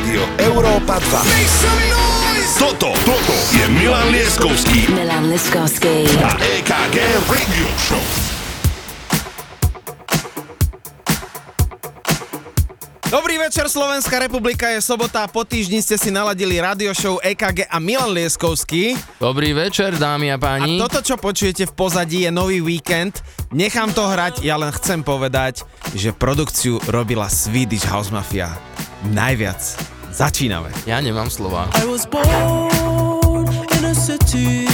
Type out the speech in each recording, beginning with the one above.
Rádio Európa 2. Toto, toto je Milan Lieskovský Milan Liskovský. a EKG Radio Show. Dobrý večer, Slovenská republika, je sobota, po týždni ste si naladili radio show EKG a Milan Lieskovský. Dobrý večer, dámy a A páni. toto, čo počujete v pozadí, je nový víkend. Nechám to hrať, ja len chcem povedať, že produkciu robila Swedish House Mafia. Najviac. Začíname. Ja nemám slova. I was born in a city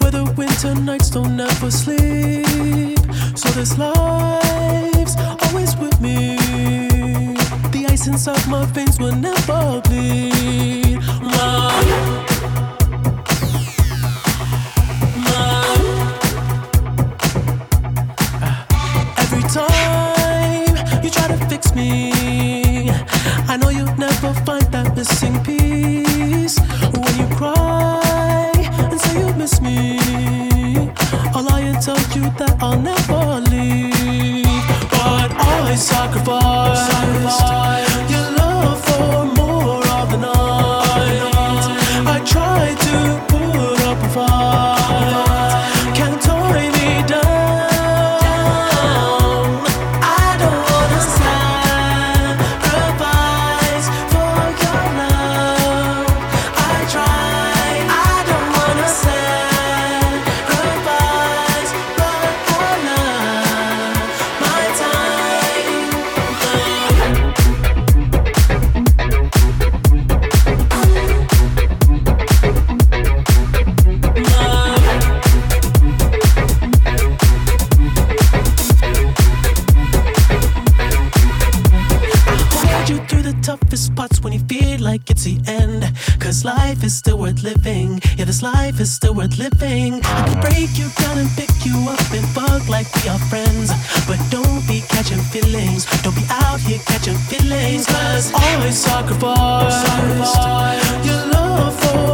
where the winter nights don't ever sleep. So this life's always with me. The ice inside my veins will never bleed. Mom. Mom. Every time you try to fix me, I know you'll never find that missing piece. When you cry and say you miss me, I'll lie and tell you that I'll never leave. But I sacrificed your is still worth living. I can break you down and pick you up and fuck like we are friends. But don't be catching feelings. Don't be out here catching feelings. Cause I sacrificed your love for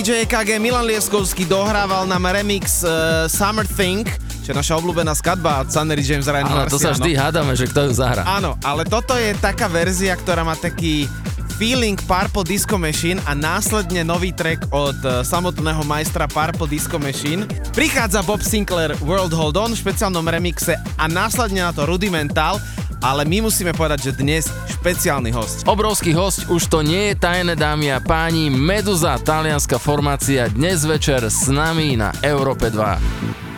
DJ KG Milan Lieskovský dohrával nám remix uh, Summer Think, čo je naša obľúbená skadba od Sunny James Ryan Áno, to sa vždy hádame, že kto ju zahra. Áno, ale toto je taká verzia, ktorá má taký feeling Purple Disco Machine a následne nový track od e, samotného majstra Purple Disco Machine. Prichádza Bob Sinclair World Hold On v špeciálnom remixe a následne na to Rudimental ale my musíme povedať, že dnes špeciálny host. Obrovský host, už to nie je tajné dámy a páni, Meduza, talianská formácia, dnes večer s nami na Európe 2.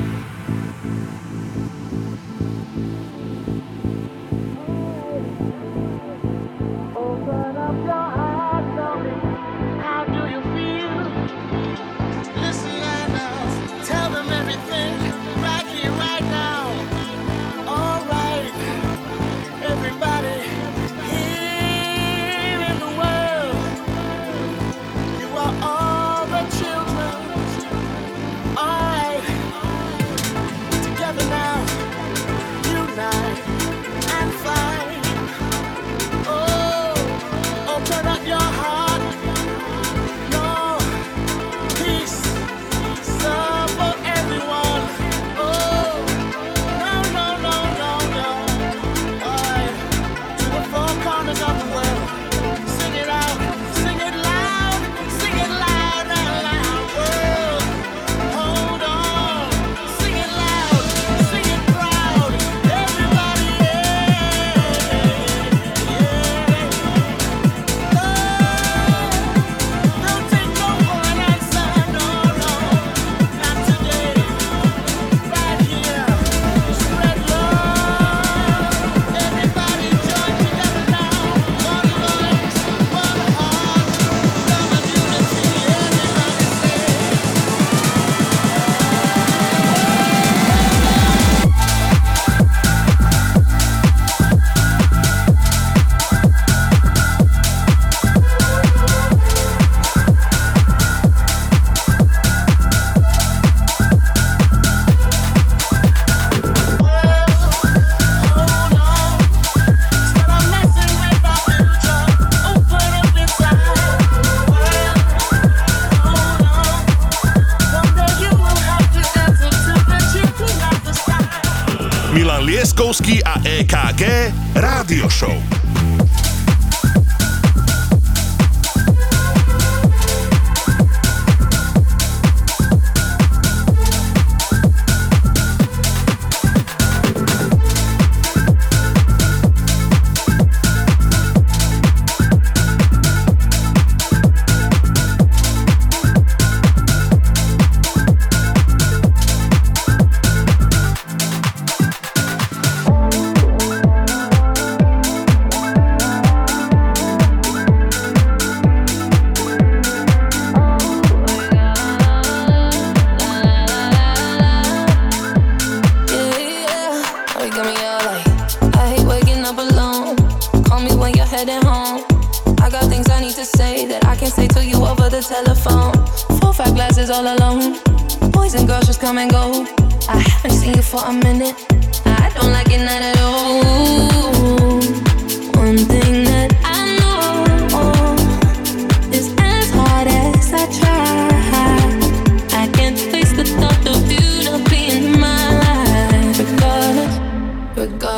okay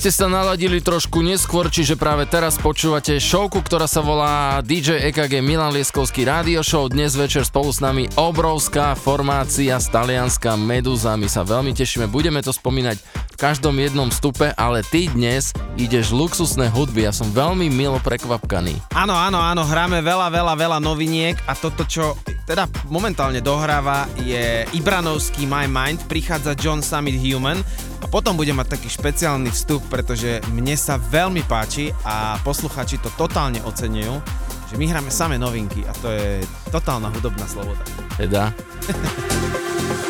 Ste sa naladili trošku neskôr, čiže práve teraz počúvate showku, ktorá sa volá DJ EKG Milan Lieskovský Radio Show. Dnes večer spolu s nami obrovská formácia z Talianska Meduza. My sa veľmi tešíme, budeme to spomínať v každom jednom stupe, ale ty dnes ideš luxusné hudby. Ja som veľmi milo prekvapkaný. Áno, áno, áno, hráme veľa, veľa, veľa noviniek a toto, čo teda momentálne dohráva je Ibranovský My Mind, prichádza John Summit Human potom bude mať taký špeciálny vstup, pretože mne sa veľmi páči a posluchači to totálne oceňujú, že my hráme samé novinky a to je totálna hudobná sloboda. Teda,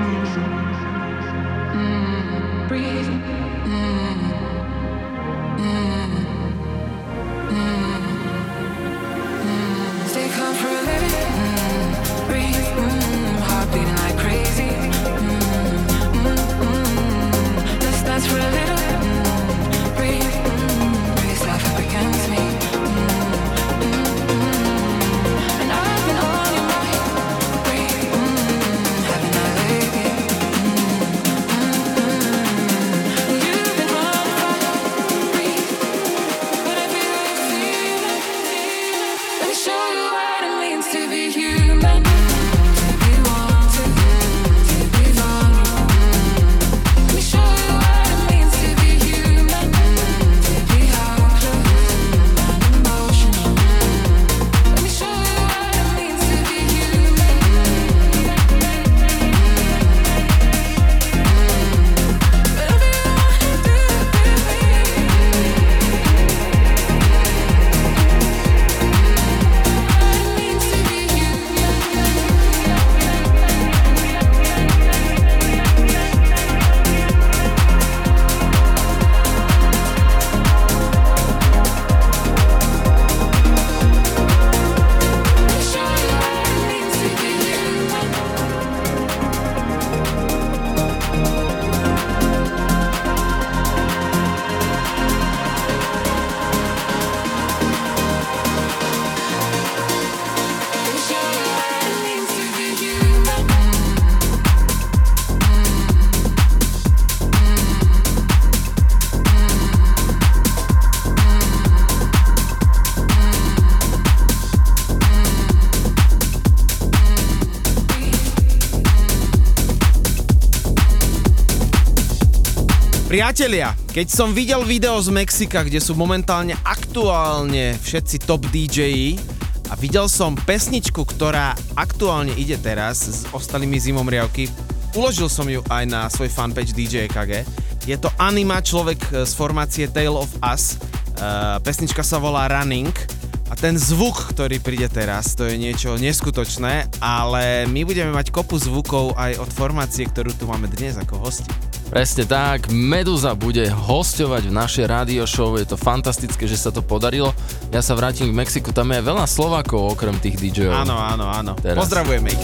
Priatelia, keď som videl video z Mexika, kde sú momentálne aktuálne všetci top DJi a videl som pesničku, ktorá aktuálne ide teraz s ostalými zimomriavky, uložil som ju aj na svoj fanpage DJ EKG. Je to Anima, človek e, z formácie Tale of Us. Uh, pesnička sa volá Running a ten zvuk, ktorý príde teraz, to je niečo neskutočné, ale my budeme mať kopu zvukov aj od formácie, ktorú tu máme dnes ako hosti. Presne tak, Meduza bude hostovať v našej rádio show, je to fantastické, že sa to podarilo. Ja sa vrátim k Mexiku, tam je veľa Slovákov okrem tých DJov. Áno, áno, áno. Teraz. Pozdravujeme ich.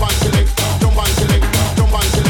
jump and select, jump and select, jump and select.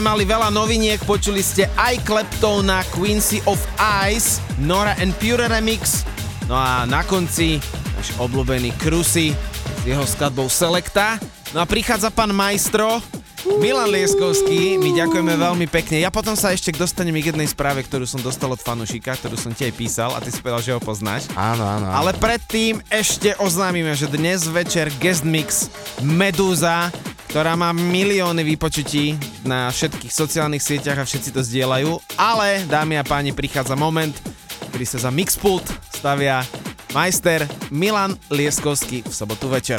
sme mali veľa noviniek, počuli ste aj Kleptona, Quincy of Ice, Nora and Pure Remix, no a na konci náš obľúbený Krusy s jeho skladbou Selecta. No a prichádza pán Majstro, Milan Lieskovský, my ďakujeme veľmi pekne. Ja potom sa ešte dostanem k jednej správe, ktorú som dostal od fanušika, ktorú som ti aj písal a ty si povedal, že ho poznáš. Áno, áno. áno. Ale predtým ešte oznámime, že dnes večer guest mix Medúza, ktorá má milióny vypočutí na všetkých sociálnych sieťach a všetci to zdieľajú. Ale, dámy a páni, prichádza moment, kedy sa za Mixpult stavia majster Milan Lieskovský v sobotu večer.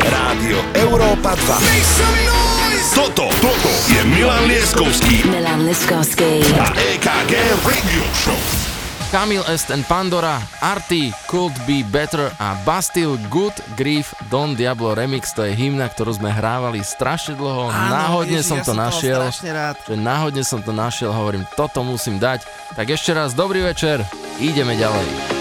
Rádio Európa 2. Toto, toto je Milan Lieskovský Milan Liskovský. a EKG Radio Show. Kamil Est and Pandora, Arty, Could Be Better a Bastille Good Grief Don Diablo Remix, to je hymna, ktorú sme hrávali strašne dlho, náhodne Ježiš, som ja to našiel, strašne rád. že náhodne som to našiel, hovorím, toto musím dať. Tak ešte raz, dobrý večer, ideme ďalej.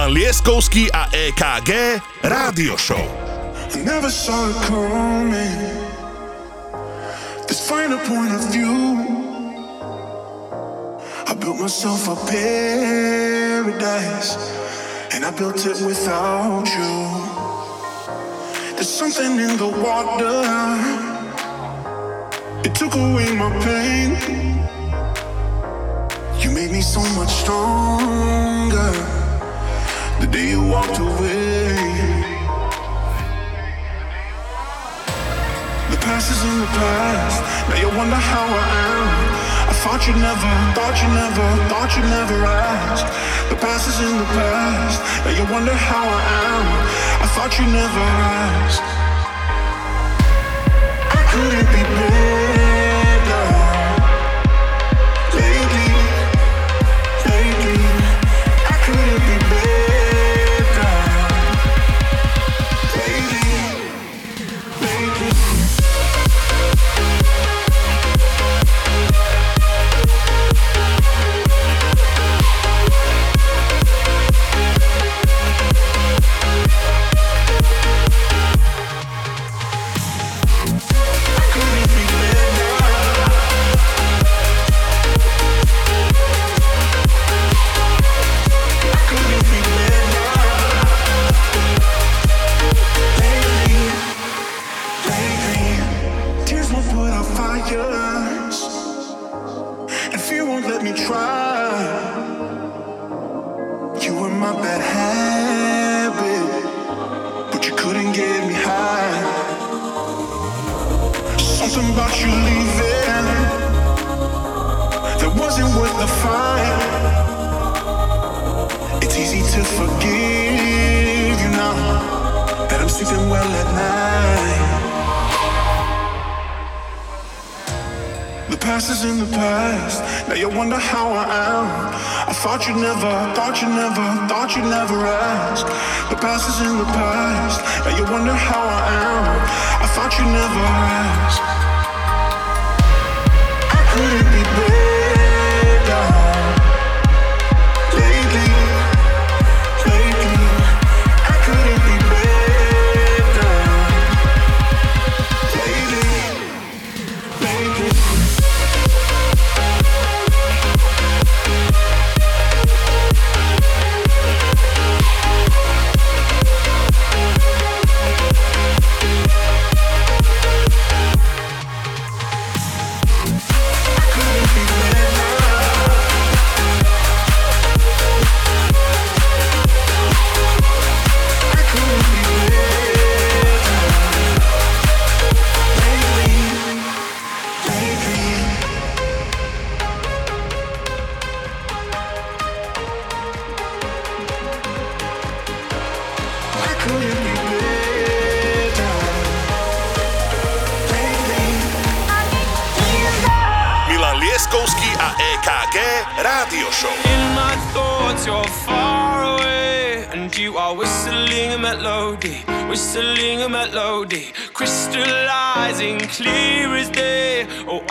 Milan Lieskovský a EKG Rádio Show. I never saw it coming. This finer point of view. I built myself a paradise, and I built it without you. There's something in the water. It took away my pain. You made me so much stronger. The day you walked away. The past is in the past. Now you wonder how I am. I thought you'd never, thought you never, thought you'd never asked. The past is in the past. Now you wonder how I am. I thought you'd never asked. I couldn't be better.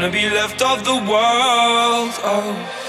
gonna be left of the world? Oh,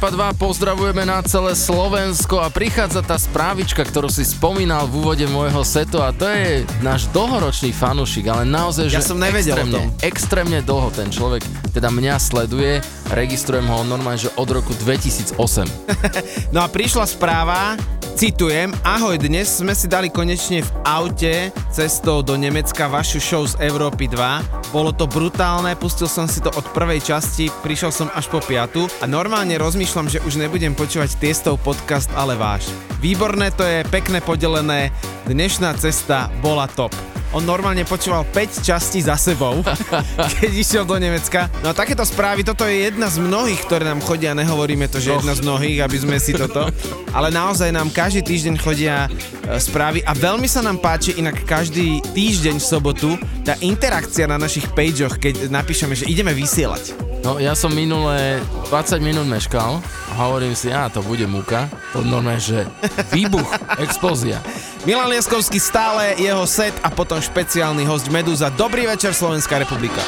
Európa 2 pozdravujeme na celé Slovensko a prichádza tá správička, ktorú si spomínal v úvode môjho setu a to je náš dlhoročný fanúšik, ale naozaj, Ja že som nevedel o extrémne, tom. extrémne dlho ten človek teda mňa sleduje, registrujem ho normálne, že od roku 2008. No a prišla správa, citujem, ahoj, dnes sme si dali konečne v aute cestou do Nemecka vašu show z Európy 2. Bolo to brutálne, pustil som si to od prvej časti, prišiel som až po piatu a normálne rozmýšľam, že už nebudem počúvať Tiestov podcast, ale váš. Výborné to je, pekne podelené, dnešná cesta bola top. On normálne počúval 5 častí za sebou, keď išiel do Nemecka. No a takéto správy, toto je jedna z mnohých, ktoré nám chodia, nehovoríme to, že jedna z mnohých, aby sme si toto, ale naozaj nám každý týždeň chodia správy a veľmi sa nám páči inak každý týždeň v sobotu tá interakcia na našich pageoch, keď napíšeme, že ideme vysielať. No ja som minulé 20 minút meškal a hovorím si, a to bude múka. To normálne, že výbuch, explózia. Milan Lieskovský stále, jeho set a potom špeciálny host Medúza. Dobrý večer Slovenská republika.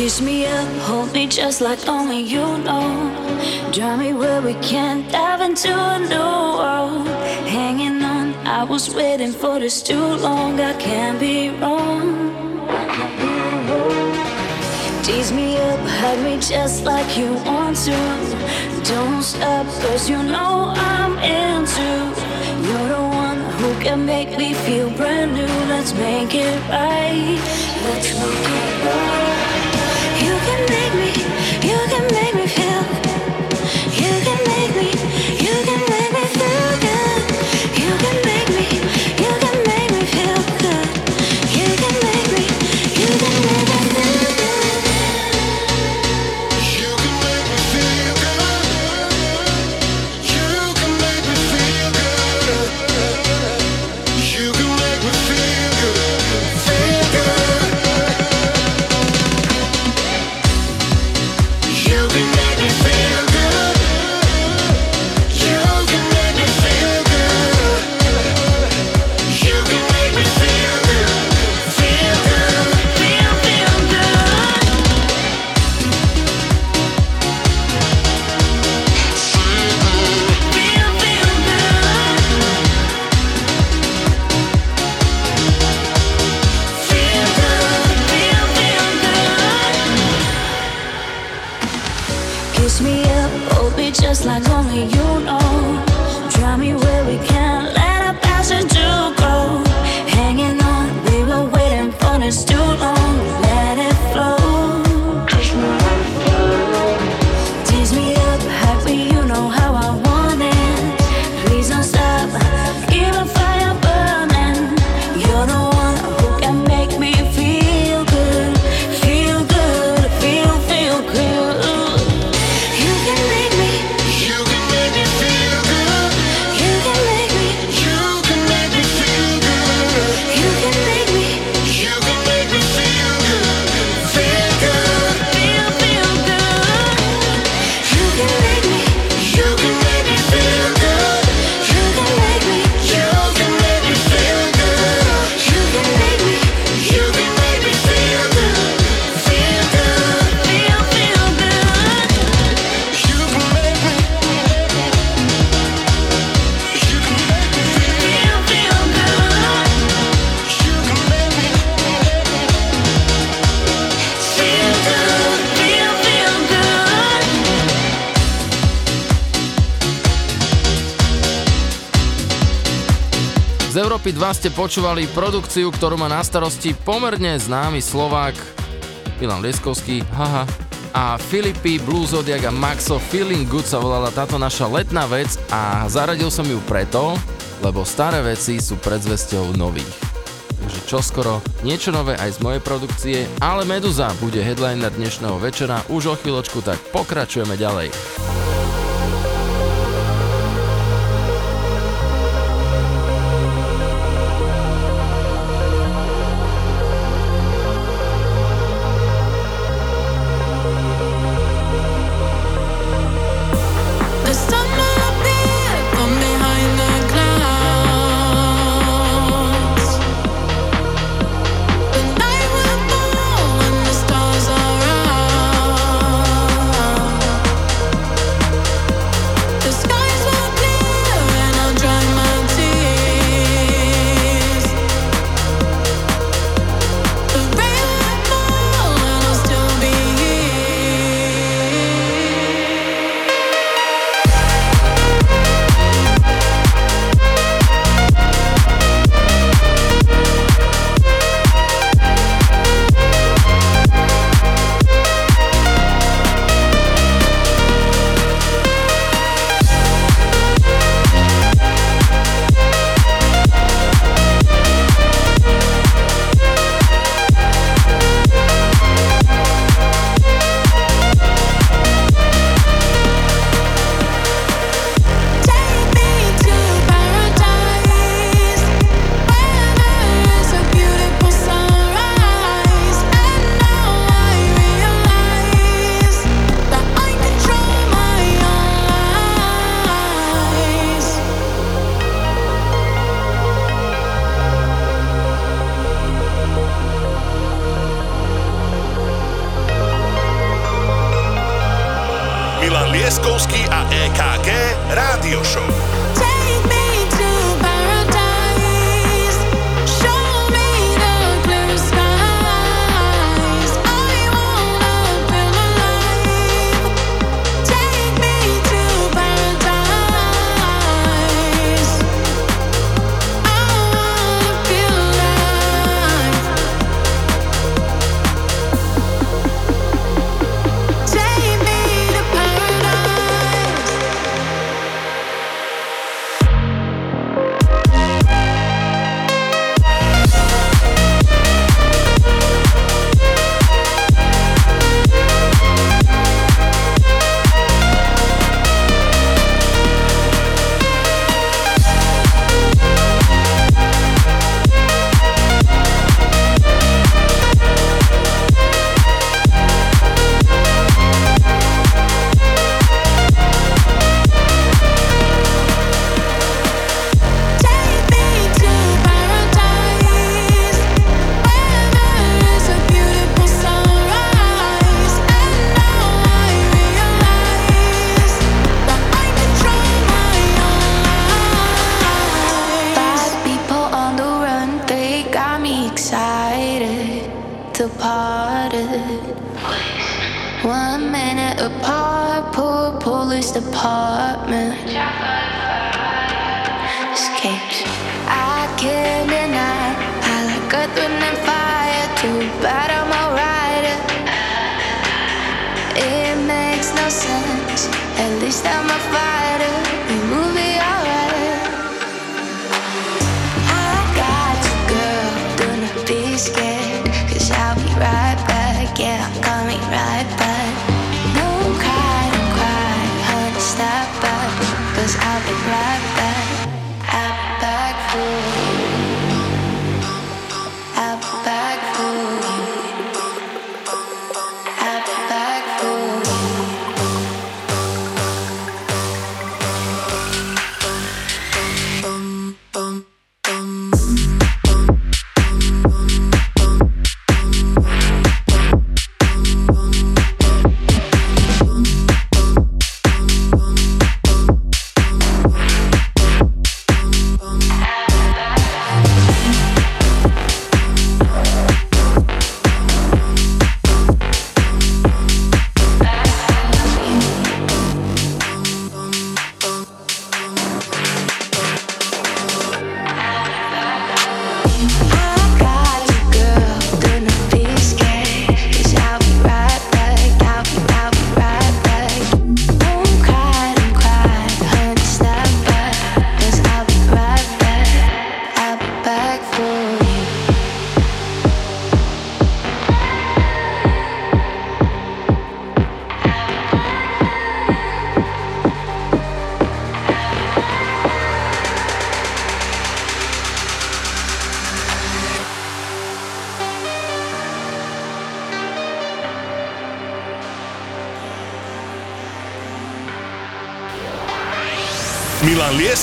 Kiss me up, hold me just like only you know. Drive me where we can dive into a new world. Hanging on, I was waiting for this too long. I can't be wrong. Tease me up, hug me just like you want to. Don't stop, cause you know I'm into. You're the one who can make me feel brand new. Let's make it right. Let's make it right. You can make ste počúvali produkciu, ktorú má na starosti pomerne známy Slovák Milan Lieskovský, haha, a Filipy, Blue Zodiac a Maxo Feeling Good sa volala táto naša letná vec a zaradil som ju preto, lebo staré veci sú predzvesťou nových. Takže čoskoro niečo nové aj z mojej produkcie, ale Meduza bude headliner dnešného večera už o chvíľočku, tak pokračujeme ďalej.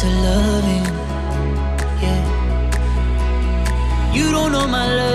to love you. Yeah. You don't know my love.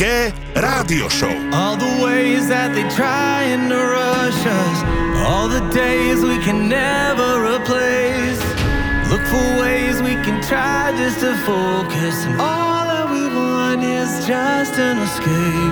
G Radio Show. All the ways that they trying to rush us, all the days we can never replace. Look for ways we can try just to focus, and all that we want is just an escape.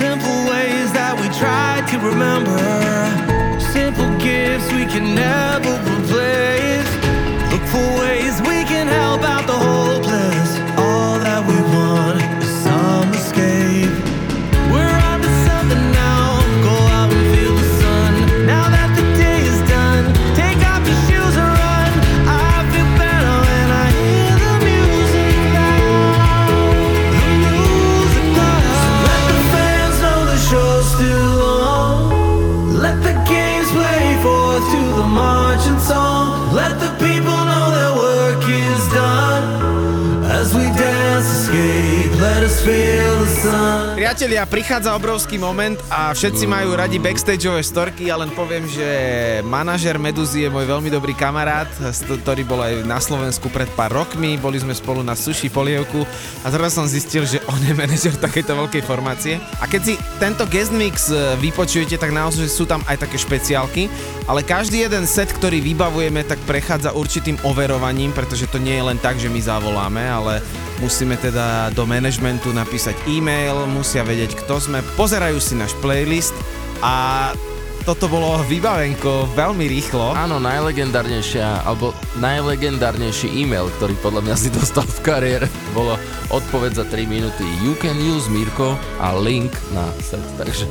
simple ways that we try to remember, simple gifts we can never replace. Priatelia, prichádza obrovský moment a všetci majú radi backstageové storky, ja len poviem, že manažer Meduzy je môj veľmi dobrý kamarát, ktorý bol aj na Slovensku pred pár rokmi, boli sme spolu na sushi polievku a teraz som zistil, že on je manažer takejto veľkej formácie. A keď si tento guest mix e, vypočujete, tak naozaj sú tam aj také špeciálky, ale každý jeden set, ktorý vybavujeme, tak prechádza určitým overovaním, pretože to nie je len tak, že my zavoláme, ale musíme teda do managementu napísať e-mail, musia vedieť, kto sme, pozerajú si náš playlist a toto bolo vybavenko veľmi rýchlo. Áno, najlegendárnejšia, alebo najlegendárnejší e-mail, ktorý podľa mňa si dostal v kariére, bolo odpoveď za 3 minúty You can use Mirko a link na set, takže...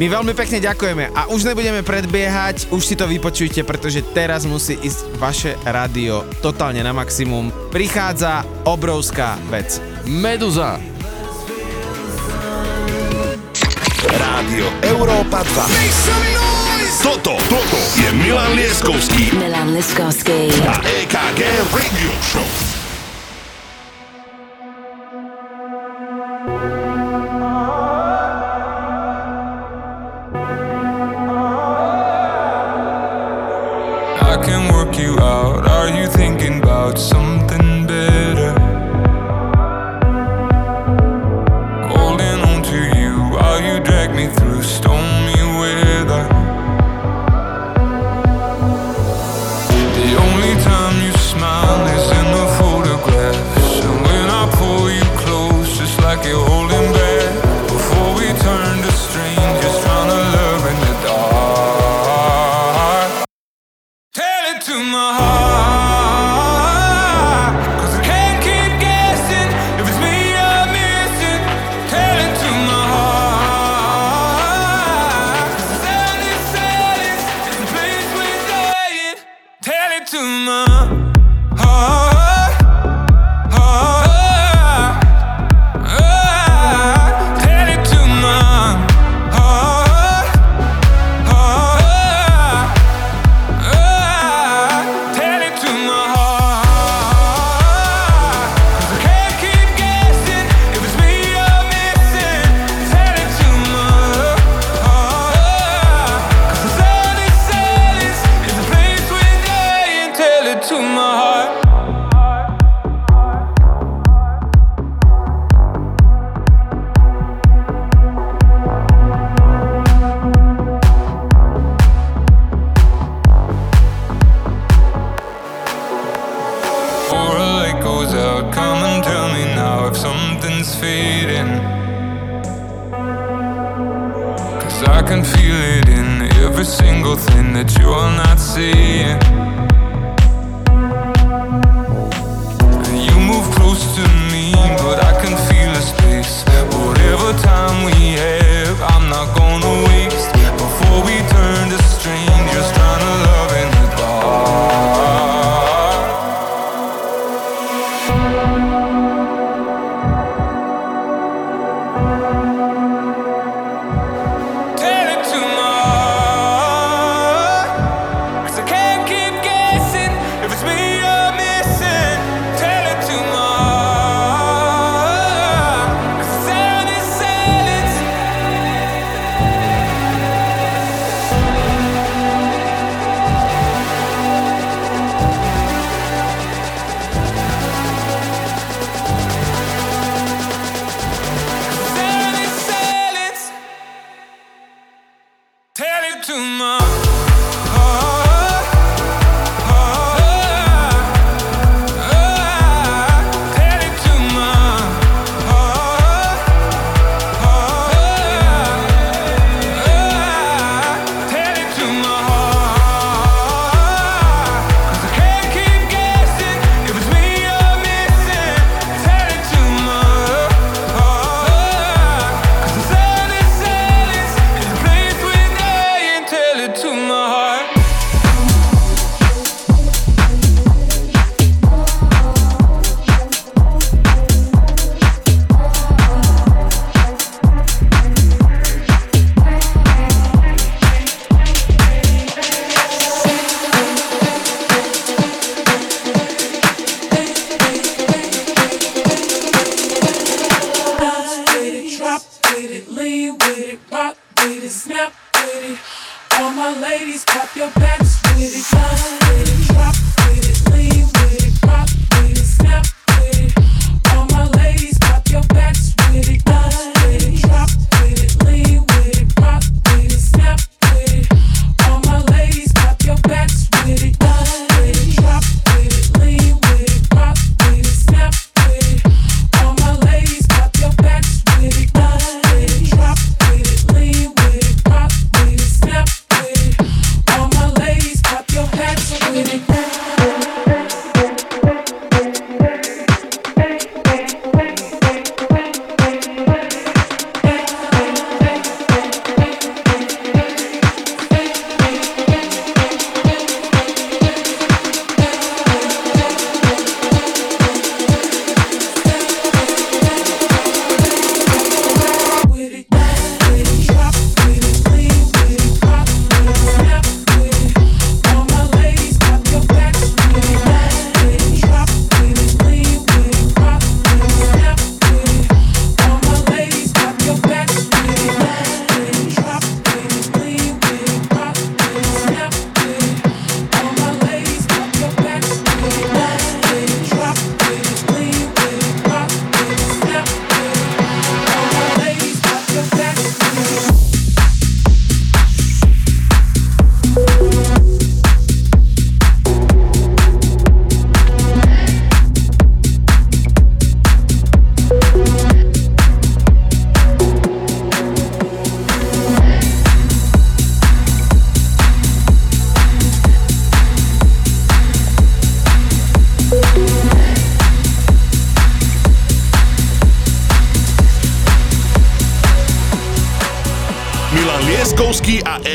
My veľmi pekne ďakujeme a už nebudeme predbiehať, už si to vypočujte, pretože teraz musí ísť vaše rádio totálne na maximum. Prichádza obrovská vec. Meduza! Rádio Európa 2. Toto, toto je Milan Lieskovský Milan Liskovský. a EKG Radio Show. I can work you out. Are you thinking about something Cause I can feel it in every single thing that you're not seeing. And you move close to me, but I can feel a space. Whatever time we have,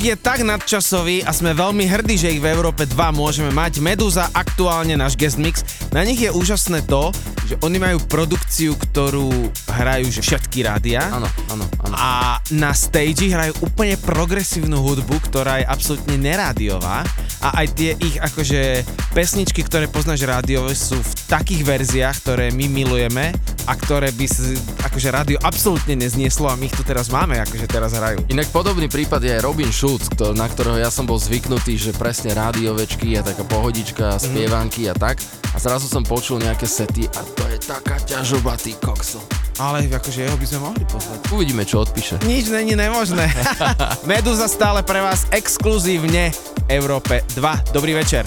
Zvuk je tak nadčasový a sme veľmi hrdí, že ich v Európe 2 môžeme mať. Meduza aktuálne náš guest mix. Na nich je úžasné to, že oni majú produkciu, ktorú hrajú že všetky rádia. Áno, áno, áno. A na stage hrajú úplne progresívnu hudbu, ktorá je absolútne nerádiová. A aj tie ich akože pesničky, ktoré poznáš rádiové, sú v takých verziách, ktoré my milujeme a ktoré by si akože rádio absolútne neznieslo a my ich tu teraz máme, akože teraz hrajú. Inak podobný prípad je aj Robin Schulz, kto, na ktorého ja som bol zvyknutý, že presne rádiovečky a taká pohodička, spievanky a tak. A zrazu som počul nejaké sety a to je taká ťažoba, ty kokso. Ale akože jeho by sme mohli pozvať. Uvidíme, čo odpíše. Nič není nemožné. Meduza stále pre vás exkluzívne Európe 2. Dobrý večer.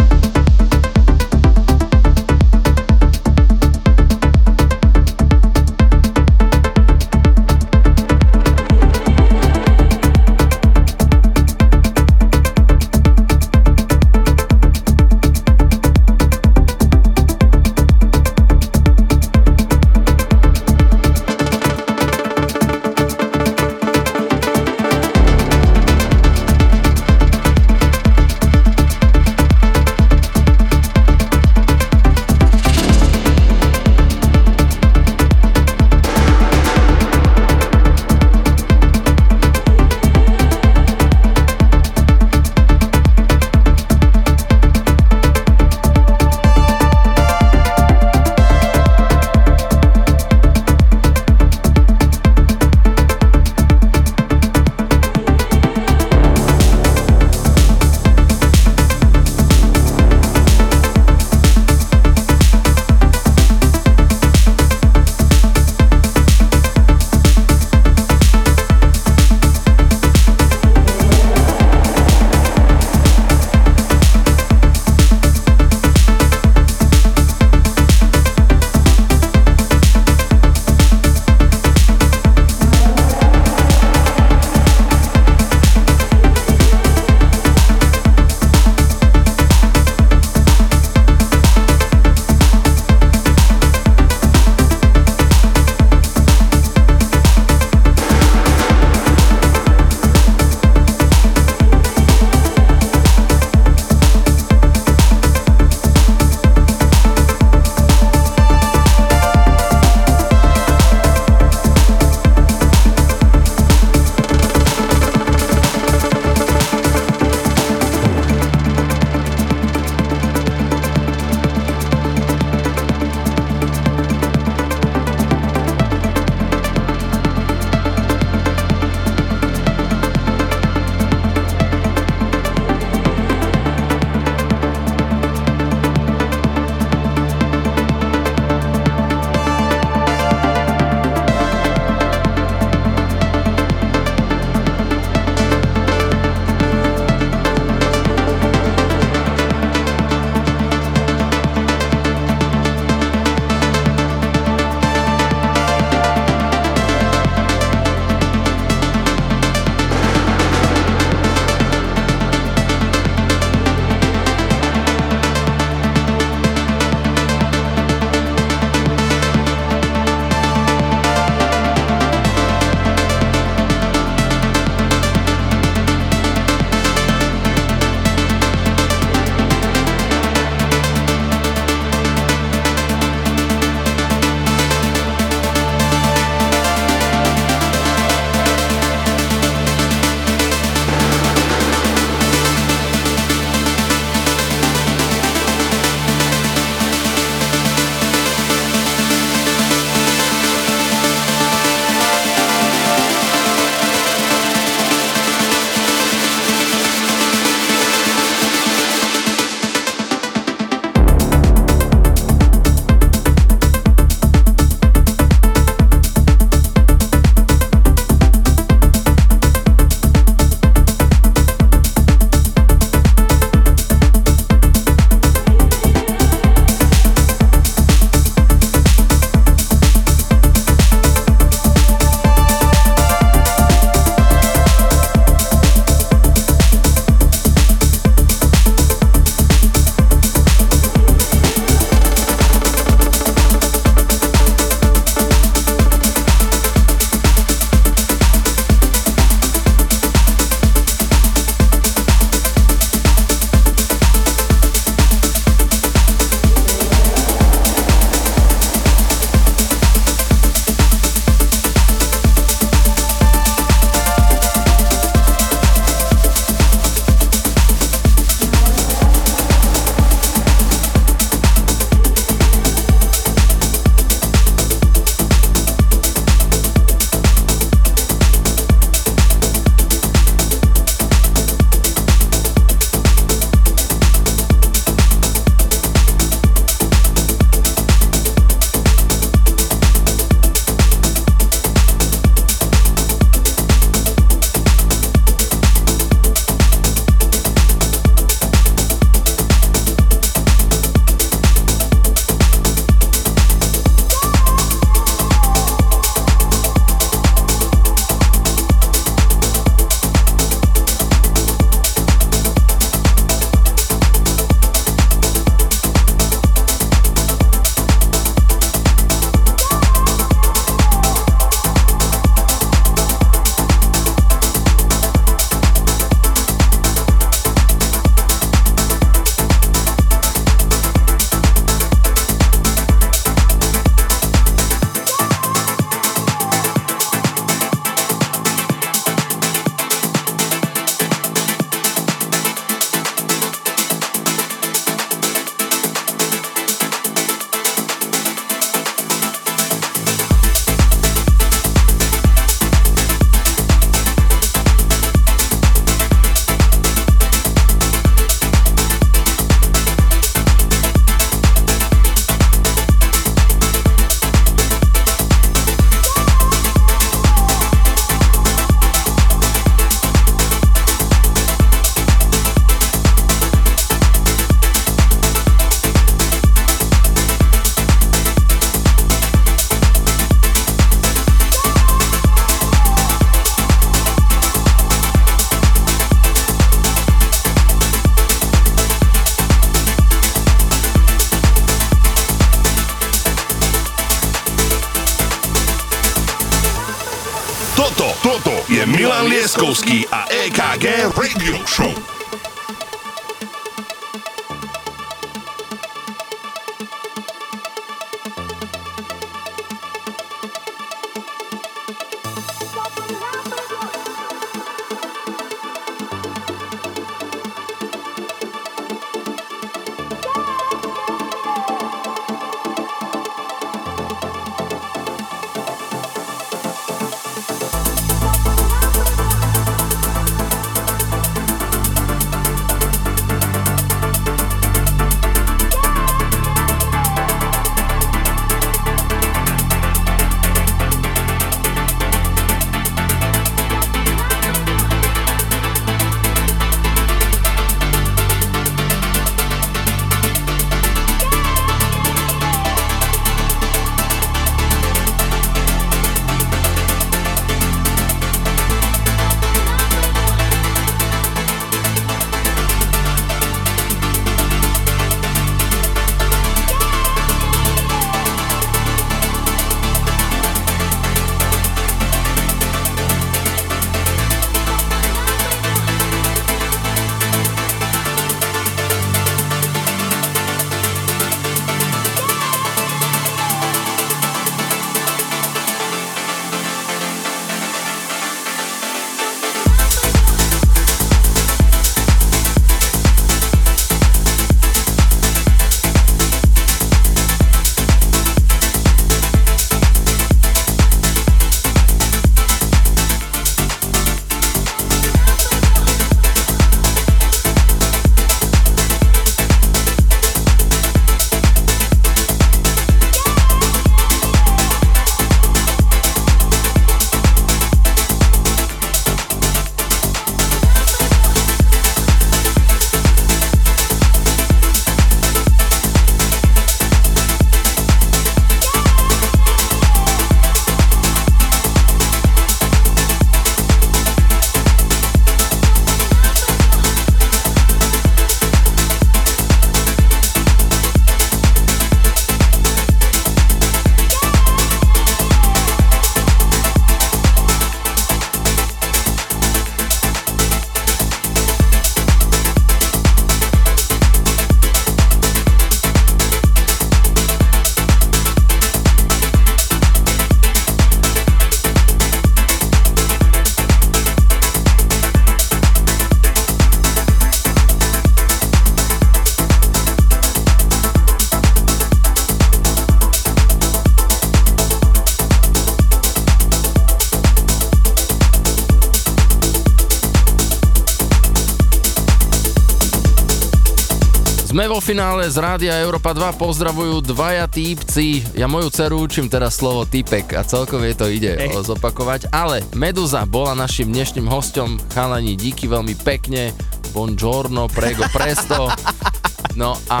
Finále z Rádia Európa 2, pozdravujú dvaja týpci. Ja moju dceru učím teraz slovo typek a celkově to ide hey. zopakovať. Ale Meduza bola našim dnešným hostom. Chalani, díky veľmi pekne. Buongiorno, prego, presto. No a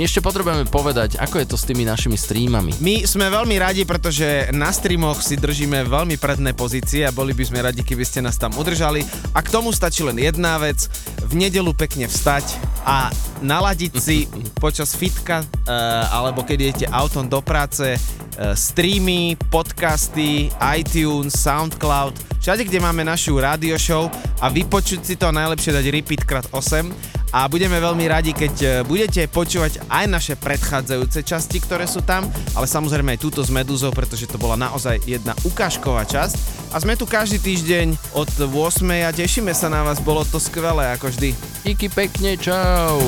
my ešte potrebujeme povedať, ako je to s tými našimi streamami. My sme veľmi radi, pretože na streamoch si držíme veľmi predné pozície a boli by sme radi, keby ste nás tam udržali. A k tomu stačí len jedna vec. V nedelu pekne vstať a naladiť si počas fitka uh, alebo keď idete autom do práce uh, streamy, podcasty, iTunes, Soundcloud, všade, kde máme našu radio show a vypočuť si to najlepšie dať repeat krát 8 a budeme veľmi radi, keď e, budete počúvať aj naše predchádzajúce časti, ktoré sú tam, ale samozrejme aj túto s Meduzou, pretože to bola naozaj jedna ukážková časť. A sme tu každý týždeň od 8 a tešíme sa na vás, bolo to skvelé ako vždy. Díky pekne, čau.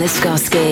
Toto